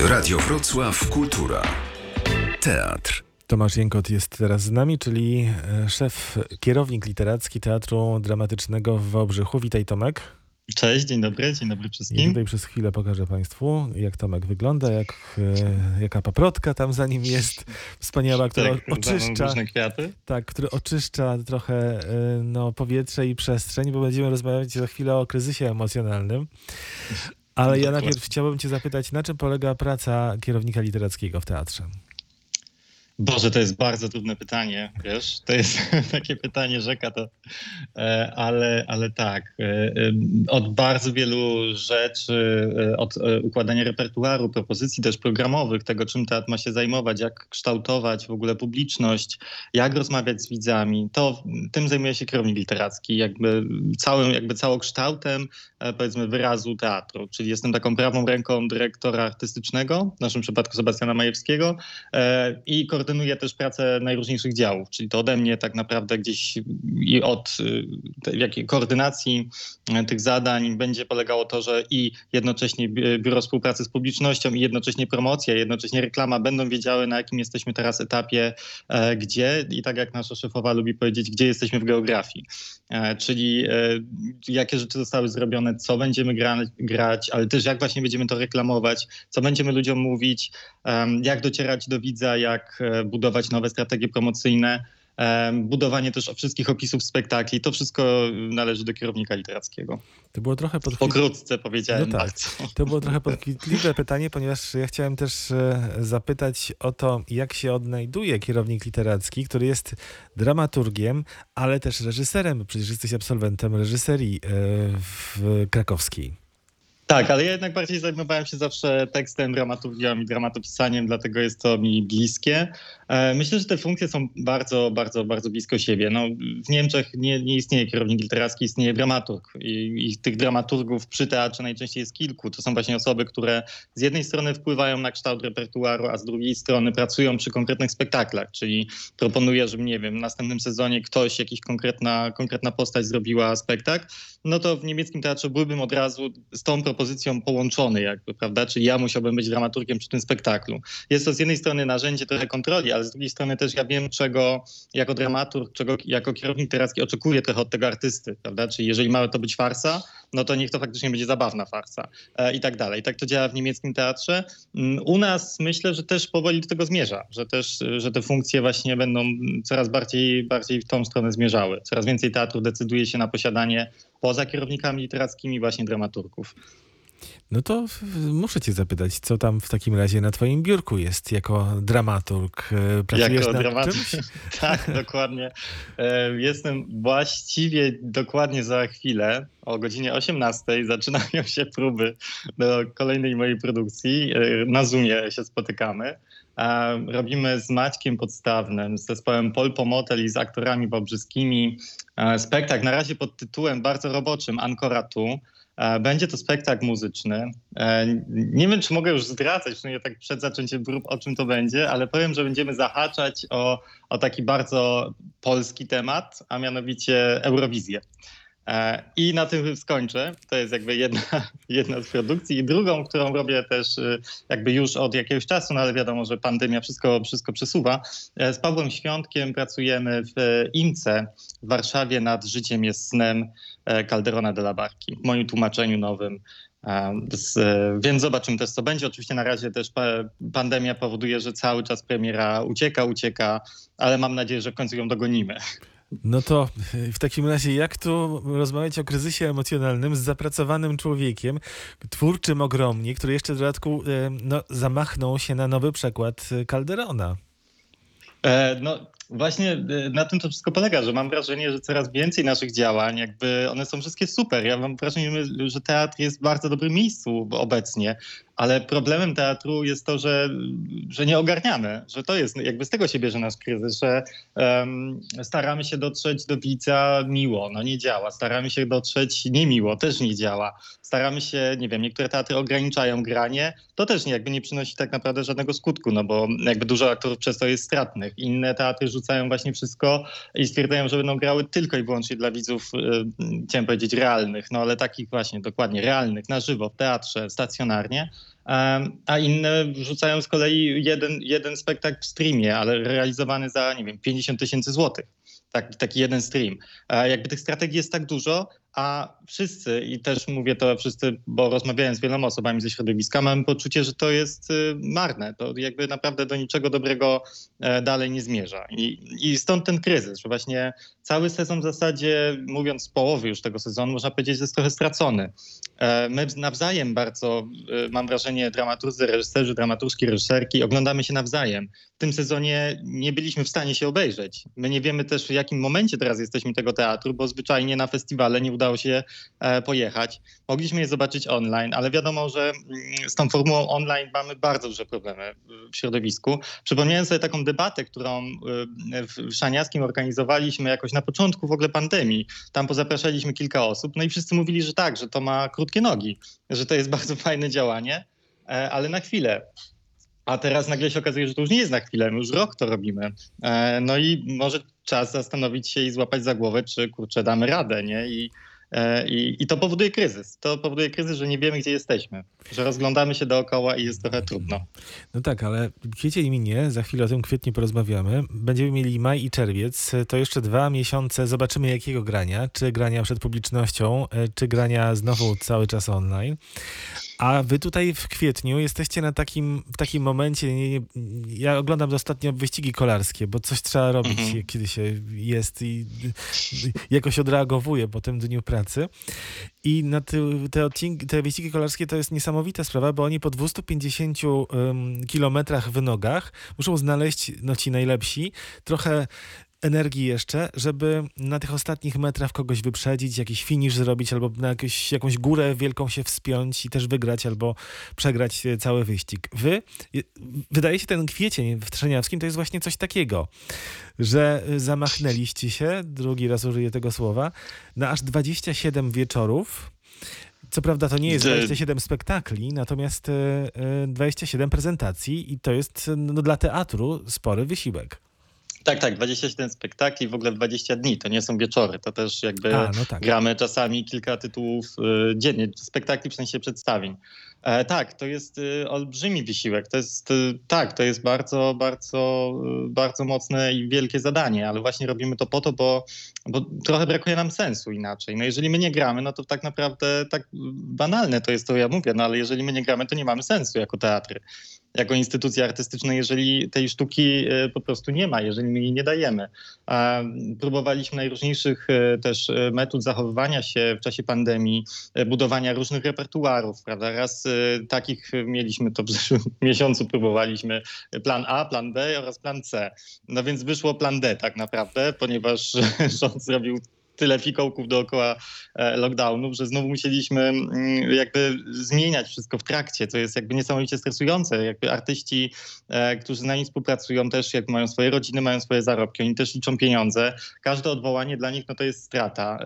Radio Wrocław Kultura. Teatr. Tomasz Jękot jest teraz z nami, czyli e, szef, kierownik literacki Teatru Dramatycznego w Wałbrzychu. Witaj Tomek. Cześć, dzień dobry, dzień dobry I wszystkim. tutaj przez chwilę pokażę Państwu, jak Tomek wygląda, jak, e, jaka paprotka tam za nim jest. Wspaniała, która Tak, oczyszcza, różne kwiaty. tak, który oczyszcza trochę e, no, powietrze i przestrzeń, bo będziemy rozmawiać za chwilę o kryzysie emocjonalnym. Ale ja najpierw chciałbym Cię zapytać, na czym polega praca kierownika literackiego w teatrze? Boże, to jest bardzo trudne pytanie, wiesz, to jest takie pytanie rzeka, to, e, ale, ale tak, e, e, od bardzo wielu rzeczy, od układania repertuaru, propozycji też programowych, tego czym teatr ma się zajmować, jak kształtować w ogóle publiczność, jak rozmawiać z widzami, to tym zajmuje się kierownik literacki, jakby całym, jakby całokształtem powiedzmy wyrazu teatru, czyli jestem taką prawą ręką dyrektora artystycznego, w naszym przypadku Sebastiana Majewskiego i koordynuję też pracę najróżniejszych działów, czyli to ode mnie tak naprawdę gdzieś i od y, jakiej koordynacji e, tych zadań będzie polegało to, że i jednocześnie bi- Biuro Współpracy z Publicznością i jednocześnie promocja, i jednocześnie reklama będą wiedziały na jakim jesteśmy teraz etapie, e, gdzie i tak jak nasza szefowa lubi powiedzieć, gdzie jesteśmy w geografii. E, Czyli e, jakie rzeczy zostały zrobione, co będziemy gra, grać, ale też jak właśnie będziemy to reklamować, co będziemy ludziom mówić, jak docierać do widza, jak budować nowe strategie promocyjne, budowanie też wszystkich opisów spektakli. To wszystko należy do kierownika literackiego. To było trochę podchwytliwe. Pokrótce powiedziałem No tak. bardzo. To było trochę podchwytliwe pytanie, ponieważ ja chciałem też e, zapytać o to, jak się odnajduje kierownik literacki, który jest dramaturgiem, ale też reżyserem. Przecież jesteś absolwentem reżyserii e, w krakowskiej. Tak, ale ja jednak bardziej zajmowałem się zawsze tekstem, dramaturgią i dramatopisaniem, dlatego jest to mi bliskie. E, Myślę, że te funkcje są bardzo, bardzo, bardzo blisko siebie. No, w Niemczech nie, nie istnieje kierownik literacki, istnieje dramaturg i, i tych dramaturgów przy teatrze najczęściej jest kilku. To są właśnie osoby, które z jednej strony wpływają na kształt repertuaru, a z drugiej strony pracują przy konkretnych spektaklach, czyli proponuję, żeby, nie wiem, w następnym sezonie ktoś, jakiś konkretna, konkretna postać zrobiła spektakl, no to w niemieckim teatrze byłbym od razu z tą propozycją połączony jakby, prawda? Czyli ja musiałbym być dramaturgiem przy tym spektaklu. Jest to z jednej strony narzędzie trochę kontroli, ale z drugiej strony też ja wiem, czego jako dramaturg, czego jako kierownik literacki oczekuję trochę od tego artysty, prawda? Czyli jeżeli ma to być farsa, no to niech to faktycznie będzie zabawna farsa e, i tak dalej. Tak to działa w niemieckim teatrze. Mm, U nas myślę, że też powoli do tego zmierza, że też, że te funkcje właśnie będą coraz bardziej, bardziej w tą stronę zmierzały. Coraz więcej teatrów decyduje się na posiadanie poza kierownikami literackimi właśnie dramaturgów. No to muszę cię zapytać, co tam w takim razie na twoim biurku jest jako dramaturg? E, Pracujesz Jako dramaturg. tak, dokładnie. E, Jestem właściwie dokładnie za chwilę, o godzinie 18 zaczynają się próby do kolejnej mojej produkcji. E, Na Zoomie się spotykamy. Robimy z Maćkiem Podstawnym, z zespołem Pol Pomotel i z aktorami wałbrzyskimi spektakl na razie pod tytułem bardzo roboczym Ancora Tu. E, Będzie to spektakl muzyczny. E, Nie wiem, czy mogę już zdradzać, w sumie tak przed zaczęciem prób, o czym to będzie, ale powiem, że będziemy zahaczać o, o taki bardzo polski temat, a mianowicie Eurowizję. E, I na tym skończę. To jest jakby jedna, jedna z produkcji. I drugą, którą robię też y, jakby już od jakiegoś czasu, no ale wiadomo, że pandemia wszystko, wszystko przesuwa. E, Z Pawłem Świątkiem pracujemy w IMCE w Warszawie nad Życiem jest snem e, Calderona de la Barki, w moim tłumaczeniu nowym. Z, więc zobaczymy też, co będzie. Oczywiście na razie też pa, pandemia powoduje, że cały czas premiera ucieka, ucieka, ale mam nadzieję, że w końcu ją dogonimy. No to w takim razie, jak tu rozmawiać o kryzysie emocjonalnym z zapracowanym człowiekiem, twórczym ogromnie, który jeszcze w dodatku e, no, zamachnął się na nowy przekład e, Calderona? E, No właśnie e, na tym to wszystko polega, że mam wrażenie, że coraz więcej naszych działań, jakby one są wszystkie super. Ja mam wrażenie, że teatr jest w bardzo dobrym miejscu obecnie, ale problemem teatru jest to, że, że nie ogarniamy, że to jest, jakby z tego się bierze nasz kryzys, że em, staramy się dotrzeć do widza miło, no nie działa. Staramy się dotrzeć niemiło, też nie działa. Staramy się, nie wiem, niektóre teatry ograniczają granie, to też nie, jakby nie przynosi tak naprawdę żadnego skutku, no bo jakby dużo aktorów przez to jest stratnych. Inne teatry rzucają właśnie wszystko i stwierdzają, że będą grały tylko i wyłącznie dla widzów, y, chciałem powiedzieć realnych, no ale takich właśnie dokładnie realnych, na żywo, w teatrze, stacjonarnie. A inne wrzucają z kolei jeden, jeden spektakl w streamie, ale realizowany za, nie wiem, 50 tysięcy złotych. Tak, taki jeden stream. Jakby tych strategii jest tak dużo, a wszyscy, i też mówię to wszyscy, bo rozmawiałem z wieloma osobami ze środowiska, mamy poczucie, że to jest y, marne. To jakby naprawdę do niczego dobrego e, dalej nie zmierza. I, i stąd ten kryzys, że właśnie cały sezon w zasadzie, mówiąc z połowy już tego sezonu, można powiedzieć, jest trochę stracony. E, my nawzajem bardzo, y, mam wrażenie, dramaturzy, reżyserzy, dramaturżki, reżyserki, oglądamy się nawzajem. W tym sezonie nie byliśmy w stanie się obejrzeć. My nie wiemy też, w jakim momencie teraz jesteśmy tego teatru, bo zwyczajnie na festiwale nie udało się e, pojechać. Mogliśmy je zobaczyć online, ale wiadomo, że mm, z tą formułą online mamy bardzo duże problemy w środowisku. Przypomniałem sobie taką debatę, którą e, w Szaniaskim organizowaliśmy jakoś na początku w ogóle pandemii. Tam pozapraszaliśmy kilka osób, no i wszyscy mówili, że tak, że to ma krótkie nogi, że to jest bardzo fajne działanie, e, ale na chwilę. A teraz nagle się okazuje, że to już nie jest na chwilę, już rok to robimy. No i może czas zastanowić się i złapać za głowę, czy kurczę damy radę, nie? I, e, i, I, to powoduje kryzys. To powoduje kryzys, że nie wiemy, gdzie jesteśmy, że rozglądamy się dookoła i jest trochę trudno. No tak, ale kwiecień minie, za chwilę o tym kwietniu porozmawiamy. Będziemy mieli maj i czerwiec, to jeszcze dwa miesiące. Zobaczymy, jakiego grania. Czy grania przed publicznością, e, czy grania znowu cały czas online. A wy tutaj w kwietniu jesteście na takim, w takim momencie, ja oglądam ostatnio wyścigi kolarskie, bo coś trzeba robić, mhm. kiedy się jest i, i jakoś odreagowuje po tym dniu pracy. I na te, te, odcinki, te wyścigi kolarskie to jest niesamowita sprawa, bo oni po 250 um, kilometrach w nogach muszą znaleźć no, ci najlepsi, trochę energii jeszcze, żeby na tych ostatnich metrach kogoś wyprzedzić, jakiś finish zrobić, albo na jakąś, jakąś górę wielką się wspiąć i też wygrać, albo przegrać e, cały wyścig. Wy, wydaje się ten kwiecień w Trzeniawskim to jest właśnie coś takiego, że e, zamachnęliście się, drugi raz użyję tego słowa, na aż 27 wieczorów, co prawda to nie jest 27 spektakli, natomiast 27 e, prezentacji i to jest no, dla teatru spory wysiłek. Tak, tak, 27 spektakli, w ogóle 20 dni, to nie są wieczory, to też jakby A, no tak. gramy czasami kilka tytułów y, dziennie, spektakli w sensie przedstawień. E, tak, to jest y, olbrzymi wysiłek, to jest, y, tak, to jest bardzo, bardzo, y, bardzo mocne i wielkie zadanie, ale właśnie robimy to po to, bo, bo trochę brakuje nam sensu inaczej. No jeżeli my nie gramy, no to tak naprawdę tak banalne to jest to, ja mówię, no ale jeżeli my nie gramy, to nie mamy sensu jako teatry jako instytucja artystyczna, jeżeli tej sztuki e, po prostu nie ma, jeżeli my jej nie dajemy. Próbowaliśmy najróżniejszych e, też e, metod zachowywania się w czasie pandemii, budowania różnych repertuarów, prawda? Raz takich mieliśmy to w zeszłym miesiącu, próbowaliśmy plan A, plan B oraz plan C. No więc wyszło plan D tak naprawdę, ponieważ rząd zrobił tyle fikołków dookoła e, lockdownów, że znowu musieliśmy mm, jakby zmieniać wszystko w trakcie, co jest jakby niesamowicie stresujące. Jakby artyści, e, którzy z nami współpracują też jak mają swoje rodziny, mają swoje zarobki, oni też liczą pieniądze. Każde odwołanie dla nich no to jest strata.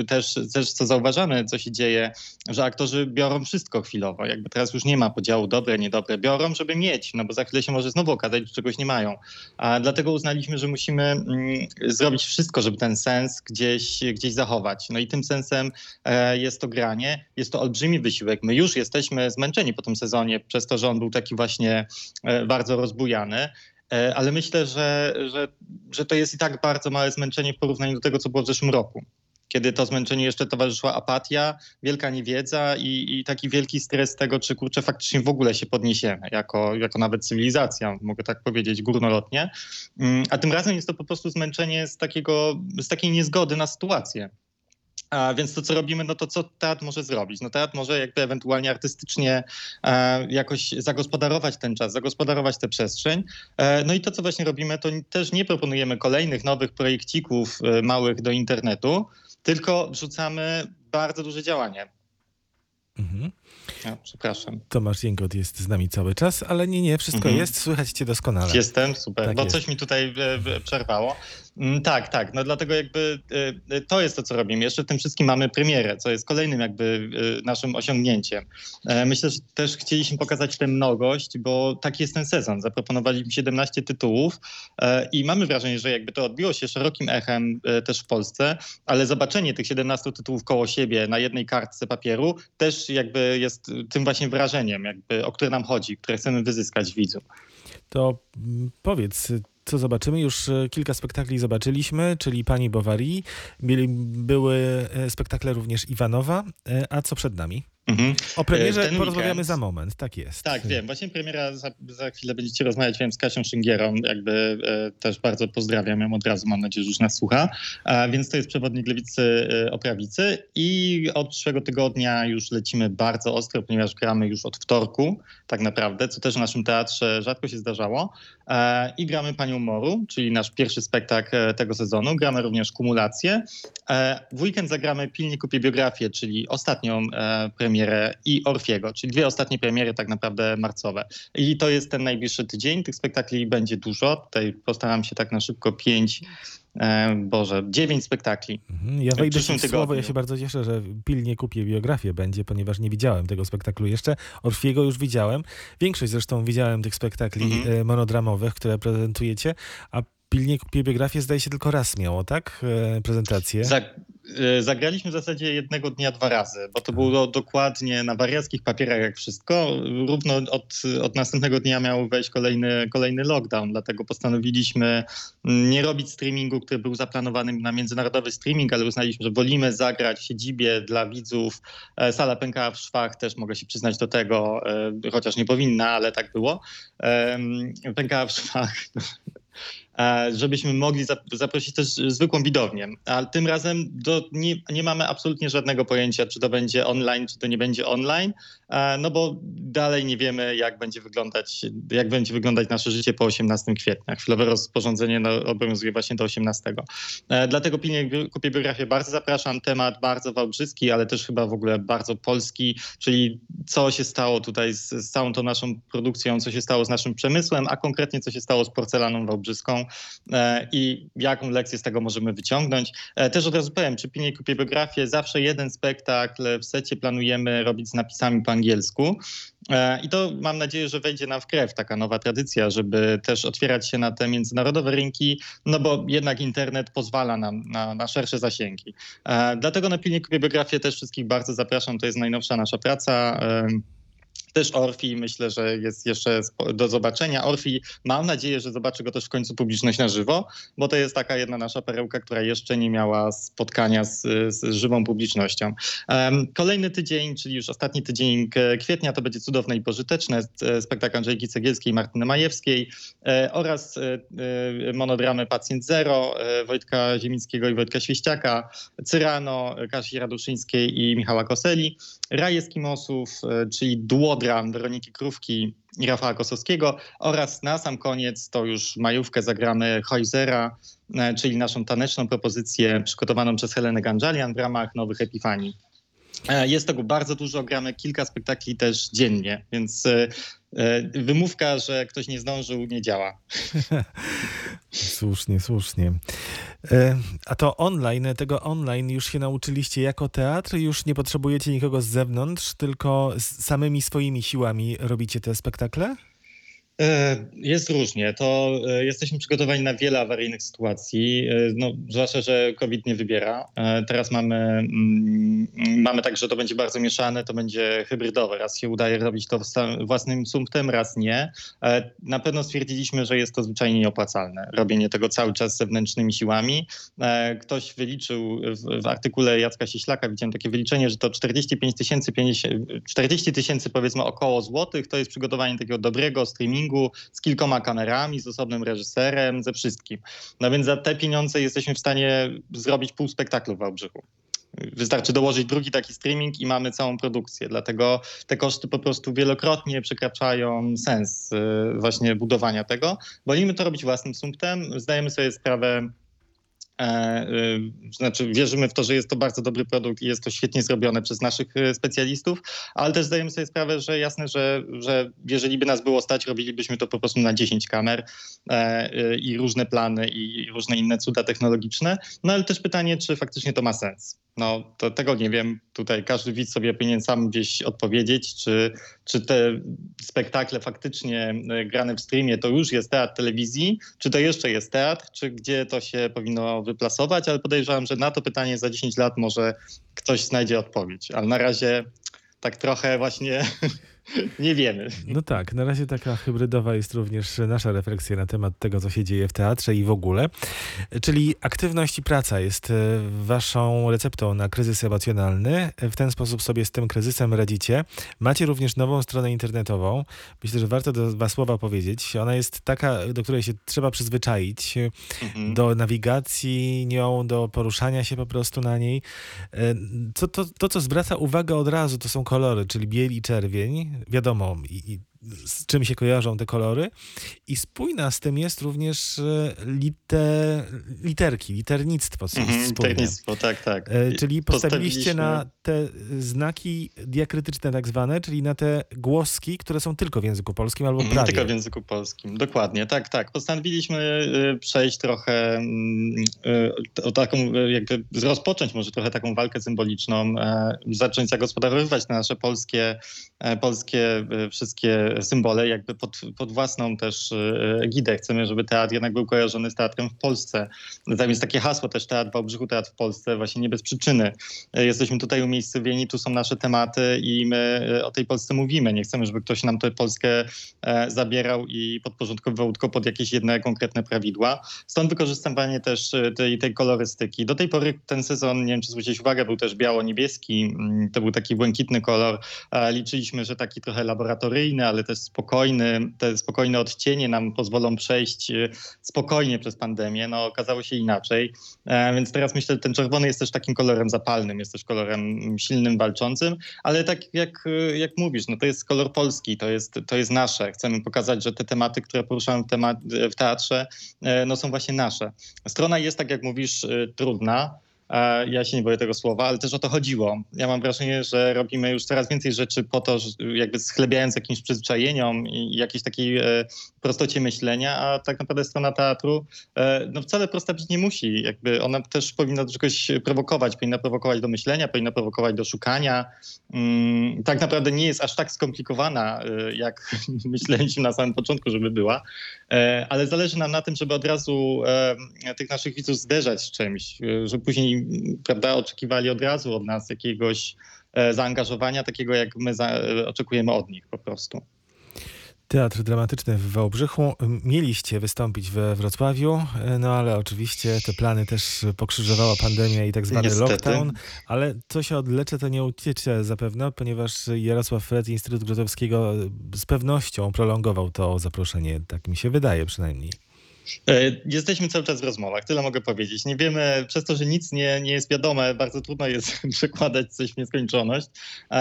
E, też, też co zauważamy, co się dzieje, że aktorzy biorą wszystko chwilowo. Jakby teraz już nie ma podziału dobre, niedobre. Biorą, żeby mieć, no bo za chwilę się może znowu okazać, że czegoś nie mają. A dlatego uznaliśmy, że musimy mm, zrobić wszystko, żeby ten sens gdzieś gdzieś, gdzieś zachować. No i tym sensem e, jest to granie. Jest to olbrzymi wysiłek. My już jesteśmy zmęczeni po tym sezonie przez to, że on był taki właśnie e, bardzo rozbujany e, ale myślę, że, że, że to jest i tak bardzo małe zmęczenie w porównaniu do tego, co było w zeszłym roku. Kiedy to zmęczenie jeszcze towarzyszyła apatia, wielka niewiedza i, i taki wielki stres tego, czy kurczę faktycznie w ogóle się podniesiemy, jako, jako nawet cywilizacja, mogę tak powiedzieć, górnolotnie. Mm, a tym razem jest to po prostu zmęczenie z, takiego, z takiej niezgody na sytuację. A więc to, co robimy, no to co teatr może zrobić? No teatr może jakby ewentualnie artystycznie e, jakoś zagospodarować ten czas, zagospodarować tę przestrzeń. E, no i to, co właśnie robimy, to też nie proponujemy kolejnych nowych projekcików e, małych do internetu, tylko wrzucamy bardzo duże działanie. Mhm. Ja, przepraszam. Tomasz Jęgot jest z nami cały czas, ale nie, nie, wszystko mhm. jest, słychać cię doskonale. Jestem, super, tak bo jest. coś mi tutaj przerwało. Mm, Tak, tak. No dlatego jakby y, y, to jest to, co robimy. Jeszcze w tym wszystkim mamy premierę, co jest kolejnym jakby naszym osiągnięciem. E, Myślę, że też chcieliśmy pokazać tę mnogość, bo taki jest ten sezon. Zaproponowaliśmy 17 tytułów e, i mamy wrażenie, że jakby to odbiło się szerokim echem e, też w Polsce, ale zobaczenie tych 17 tytułów koło siebie na jednej kartce papieru też jakby jest tym właśnie wrażeniem, jakby, o które nam chodzi, które chcemy wyzyskać widzu. To mm, powiedz, co zobaczymy? Już e, kilka spektakli zobaczyliśmy, czyli Pani Bowari. Mieli, były e, spektakle również Iwanowa. E, A co przed nami? Mhm. O premierze ten porozmawiamy weekend- za moment, tak jest. Tak, wiem. Właśnie premiera za, za chwilę będziecie rozmawiać wiem, z Kasią Szyngierą. Jakby e, też bardzo pozdrawiam ją od razu. Mam nadzieję, że już nas słucha. A, więc to jest przewodnik lewicy e, o prawicy. I od przyszłego tygodnia już lecimy bardzo ostro, ponieważ gramy już od wtorku, tak naprawdę, co też w naszym teatrze rzadko się zdarzało. E, I gramy Panią Moru, czyli nasz pierwszy spektakl e, tego sezonu. Gramy również kumulację. E, W weekend zagramy Pilnie kupię biografię, czyli ostatnią premierę i Orfiego, czyli dwie ostatnie premiery tak naprawdę marcowe. I to jest ten najbliższy tydzień. Tych spektakli będzie dużo. Tutaj postaram się tak na szybko pięć, Boże, dziewięć spektakli. Mhm, Ja wejdę w słowo, ja się bardzo cieszę, że pilnie kupię biografię będzie, ponieważ nie widziałem tego spektaklu jeszcze. Orfiego już widziałem. Większość zresztą widziałem tych spektakli Mhm. e, monodramowych, które prezentujecie, a pilnie kupię biografię zdaje się tylko raz miało, tak? E, Prezentację. E, Zagraliśmy w zasadzie jednego dnia dwa razy, bo to było dokładnie na wariackich papierach jak wszystko. Równo od, od następnego dnia miał wejść kolejny, kolejny lockdown, dlatego postanowiliśmy mm, nie robić streamingu, który był zaplanowany na międzynarodowy streaming, ale uznaliśmy, że wolimy zagrać w siedzibie dla widzów. E, Sala pękała w szwach, też mogę się przyznać do tego, e, chociaż nie powinna, ale tak było. Pękała w szwach. e, żebyśmy mogli zap- zaprosić też zwykłą widownię. Ale tym razem do, nie, nie mamy absolutnie żadnego pojęcia, czy to będzie online, czy to nie będzie online, e, no bo dalej nie wiemy, jak będzie wyglądać, jak będzie wyglądać nasze życie po 18 kwietnia. Chwilowe rozporządzenie no, obowiązuje właśnie do 18. E, Dlatego pilnie kupię biografię. Bardzo zapraszam. Temat bardzo wałbrzyski, ale też chyba w ogóle bardzo polski, czyli co się stało tutaj z, z całą tą naszą produkcją, co się stało z naszym przemysłem, a konkretnie co się stało z porcelaną wałbrzyską e, i jaką lekcję z tego możemy wyciągnąć. Też od razu powiem, przy pilnie kupię biografię, zawsze jeden spektakl w secie planujemy robić z napisami po angielsku. E, I to mam nadzieję, że wejdzie nam w krew taka nowa tradycja, żeby też otwierać się na te międzynarodowe rynki, no bo jednak internet pozwala nam na, na szersze zasięgi. E, Dlatego na pilnie kupię biografię też wszystkich bardzo zapraszam. To jest najnowsza nasza praca. Też Orfi myślę, że jest jeszcze do zobaczenia. Orfi mam nadzieję, że zobaczy go też w końcu publiczność na żywo, bo to jest taka jedna nasza perełka, która jeszcze nie miała spotkania z, z żywą publicznością. Kolejny tydzień, czyli już ostatni tydzień kwietnia, to będzie cudowne i pożyteczne. e, Spektakl Andrzejki Cegielskiej i Martyny Majewskiej e, oraz e, monodramy Pacjent Zero Wojtka Ziemickiego i Wojtka Świeściaka, Cyrano Kasi Raduszyńskiej i Michała Koseli, Raj Eskimosów, e, czyli duodram Weroniki Krówki i Rafała Kosowskiego oraz na sam koniec to już majówkę zagramy Heusera, e, czyli naszą taneczną propozycję przygotowaną przez Helenę Ganżalian w ramach Nowych Epifanii. E, Jest tego bardzo dużo, gramy kilka spektakli też dziennie, więc wymówka, że ktoś nie zdążył, nie działa. Słusznie, słusznie. E, A to online, tego online już się nauczyliście jako teatr? Już nie potrzebujecie nikogo z zewnątrz, tylko z samymi swoimi siłami robicie te spektakle? E, Jest różnie. To e, jesteśmy przygotowani na wiele awaryjnych sytuacji, e, no, zwłaszcza, że COVID nie wybiera. Teraz mamy, mm, mamy tak, że to będzie bardzo mieszane, to będzie hybrydowe. Raz się udaje robić to własnym sumptem, raz nie. Na pewno stwierdziliśmy, że jest to zwyczajnie nieopłacalne. Robienie tego cały czas zewnętrznymi siłami. Ktoś wyliczył w, artykule Jacka Sieślaka, widziałem takie wyliczenie, że to 45 tysięcy, 50 40 tysięcy powiedzmy około złotych, to jest przygotowanie takiego dobrego streamingu z kilkoma kamerami, z osobnym reżyserem, ze wszystkim. No więc za te pieniądze jesteśmy w stanie zrobić pół spektaklu w Wałbrzychu. Wystarczy dołożyć drugi taki streaming i mamy całą produkcję. Dlatego te koszty po prostu wielokrotnie przekraczają sens y, właśnie budowania tego. Wolimy to robić własnym sumptem. Zdajemy sobie sprawę, znaczy, wierzymy w to, że jest to bardzo dobry produkt i jest to świetnie zrobione przez naszych y, specjalistów, ale też zdajemy sobie sprawę, że jasne, że, że jeżeli by nas było stać, robilibyśmy to po prostu na 10 kamer e, i różne plany i różne inne cuda technologiczne. No ale też pytanie, czy faktycznie to ma sens. No, to tego nie wiem. Tutaj każdy widz sobie powinien sam gdzieś odpowiedzieć, czy, czy te spektakle faktycznie e, grane w streamie to już jest teatr telewizji, czy to jeszcze jest teatr, czy gdzie to się powinno wyplasować, ale podejrzewam, że na to pytanie za 10 lat może ktoś znajdzie odpowiedź. Ale na razie tak trochę właśnie nie wiemy. No tak, na razie taka hybrydowa jest również nasza refleksja na temat tego, co się dzieje w teatrze i w ogóle. Czyli aktywność i praca jest e, waszą receptą na kryzys emocjonalny. W ten sposób sobie z tym kryzysem radzicie. Macie również nową stronę internetową. Myślę, że warto do dwa słowa powiedzieć. Ona jest taka, do której się trzeba przyzwyczaić. Mhm. Do nawigacji nią, do poruszania się po prostu na niej. E, co, to, to, co zwraca uwagę od razu, to są kolory, czyli biel i czerwień wiadomo, i, i z czym się kojarzą te kolory. I spójna z tym jest również e, lite, literki, liternictwo. Mhm, liternictwo, tak, tak. E, czyli postawiliście na te znaki diakrytyczne tak zwane, czyli na te głoski, które są tylko w języku polskim albo mhm, prawie. Tylko w języku polskim, dokładnie, tak, tak. Postanowiliśmy e, przejść trochę, mm, o taką jakby rozpocząć może trochę taką walkę symboliczną, zacząć zagospodarowywać nasze polskie, polskie wszystkie symbole jakby pod, pod własną też e, egidę. Chcemy, żeby teatr jednak był kojarzony z teatrem w Polsce. Tam takie hasło też Teatr Wałbrzychu, Teatr w Polsce, właśnie nie bez przyczyny. E, jesteśmy tutaj umiejscowieni, tu są nasze tematy i my e, o tej Polsce mówimy. Nie chcemy, żeby ktoś nam tę Polskę zabierał i podporządkowywał tylko pod jakieś jedne konkretne prawidła. Stąd wykorzystywanie też tej, tej kolorystyki. Do tej pory ten sezon, nie wiem czy zwróciłeś uwagę, był też biało-niebieski. Mm, to był taki błękitny kolor. Liczyliśmy, że taki trochę laboratoryjny, ale te spokojny, te spokojne odcienie nam pozwolą przejść e, spokojnie przez pandemię. No okazało się inaczej. E, więc teraz myślę, że ten czerwony jest też takim kolorem zapalnym, jest też kolorem silnym, walczącym, ale tak jak, e, jak mówisz, no to jest kolor polski, to jest, to jest nasze. Chcemy pokazać, że te tematy, które poruszamy w, temat, w teatrze, no są właśnie nasze. Strona jest, tak jak mówisz, trudna. Ja się nie boję tego słowa, ale też o to chodziło. Ja mam wrażenie, że robimy już coraz więcej rzeczy po to, jakby schlebiając jakimś przyzwyczajeniom i jakiejś takiej e, prostocie myślenia, a tak naprawdę strona teatru e, no wcale prosta być nie musi. Jakby ona też powinna czegoś prowokować, powinna prowokować do myślenia, powinna prowokować do szukania. Mm, tak naprawdę nie jest aż tak skomplikowana, e, jak myśleliśmy na samym początku, żeby była, ale zależy nam na tym, żeby od razu tych naszych widzów zderzać z czymś, żeby później prawda, oczekiwali od razu od nas jakiegoś e, zaangażowania, takiego jak my za, e, oczekujemy od nich po prostu. Teatr Dramatyczny w Wałbrzychu. Mieliście wystąpić we Wrocławiu, e, no ale oczywiście te plany też pokrzyżowała pandemia i tak zwany Niestety. lockdown, ale co się odlecze, to nie uciecie zapewne, ponieważ Jarosław Fred Instytut Grotowskiego z pewnością prolongował to zaproszenie, tak mi się wydaje przynajmniej. E, jesteśmy cały czas w rozmowach, tyle mogę powiedzieć. Nie wiemy, przez to, że nic nie, nie jest wiadome, bardzo trudno jest przekładać coś w nieskończoność.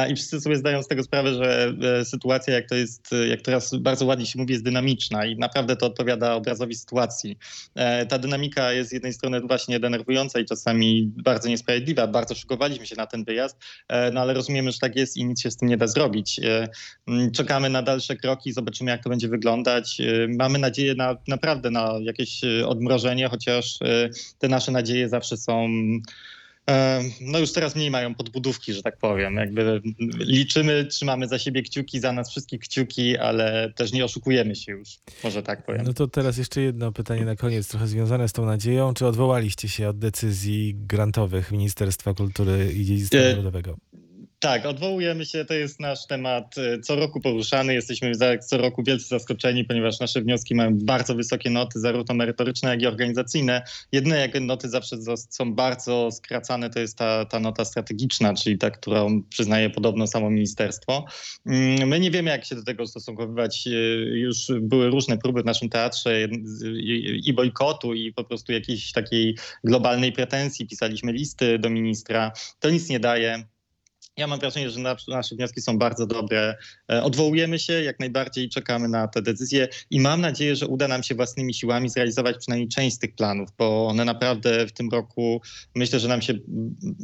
I wszyscy sobie zdają z tego sprawę, że e, sytuacja, jak to jest, jak teraz bardzo ładnie się mówi, jest dynamiczna i naprawdę to odpowiada obrazowi sytuacji. E, ta dynamika jest z jednej strony właśnie denerwująca i czasami bardzo niesprawiedliwa. Bardzo szykowaliśmy się na ten wyjazd, no ale rozumiemy, że tak jest i nic się z tym nie da zrobić. Czekamy na dalsze kroki, zobaczymy, jak to będzie wyglądać. Mamy nadzieję na, naprawdę na jakieś e, odmrożenie, chociaż e, te nasze nadzieje zawsze są e, no już teraz mniej mają podbudówki, że tak powiem. Jakby liczymy, trzymamy za siebie kciuki, za nas wszystkich kciuki, ale też nie oszukujemy się już, może tak powiem. No to teraz jeszcze jedno pytanie na koniec, trochę związane z tą nadzieją. Czy odwołaliście się od decyzji grantowych Ministerstwa Kultury i Dziedzictwa Narodowego? Tak, odwołujemy się, to jest nasz temat e, co roku poruszany. Jesteśmy co roku wielce zaskoczeni, ponieważ nasze wnioski mają bardzo wysokie noty, zarówno merytoryczne, jak i organizacyjne. Jedne jak noty zawsze są bardzo skracane, to jest ta, ta nota strategiczna, czyli ta, którą przyznaje podobno samo ministerstwo. Mm, my nie wiemy, jak się do tego stosunkowywać. E, już były różne próby w naszym teatrze i bojkotu, i po prostu jakiejś takiej globalnej pretensji. Pisaliśmy listy do ministra. To nic nie daje Ja mam wrażenie, że na- nasze wnioski są bardzo dobre. E, Odwołujemy się jak najbardziej, czekamy na te decyzje i mam nadzieję, że uda nam się własnymi siłami zrealizować przynajmniej część z tych planów, bo one naprawdę w tym roku myślę, że nam się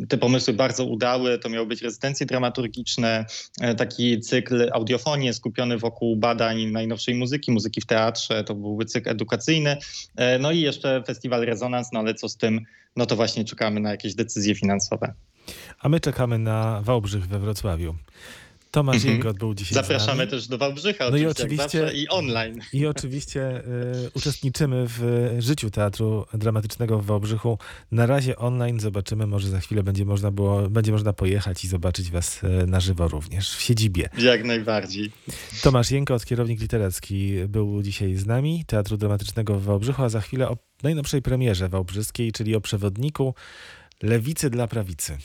te pomysły bardzo udały. To miały być rezydencje dramaturgiczne, e, taki cykl audiofonii skupiony wokół badań najnowszej muzyki, muzyki w teatrze. To byłby cykl edukacyjny. E, No i jeszcze festiwal Rezonans, no ale co z tym? No to właśnie czekamy na jakieś decyzje finansowe. A my czekamy na Wałbrzych we Wrocławiu. Tomasz Mhm. Jengot był dzisiaj Zapraszamy też do Wałbrzycha No i oczywiście, zawsze, i online. I oczywiście y, uczestniczymy w życiu Teatru Dramatycznego w Wałbrzychu. Na razie online zobaczymy, może za chwilę będzie można, było, będzie można pojechać i zobaczyć was y, na żywo również w siedzibie. Jak najbardziej. Tomasz Jenkot, kierownik literacki, był dzisiaj z nami Teatru Dramatycznego w Wałbrzychu, a za chwilę o najnowszej premierze wałbrzyskiej, czyli o przewodniku Lewicy dla prawicy.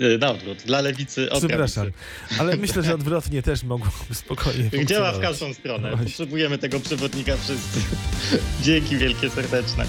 Y, Na odwrót, dla lewicy od Przepraszam, prawicy. ale myślę, że odwrotnie też mogłoby spokojnie Działa w każdą stronę. No. Potrzebujemy tego przewodnika wszyscy. Dzięki wielkie, serdeczne.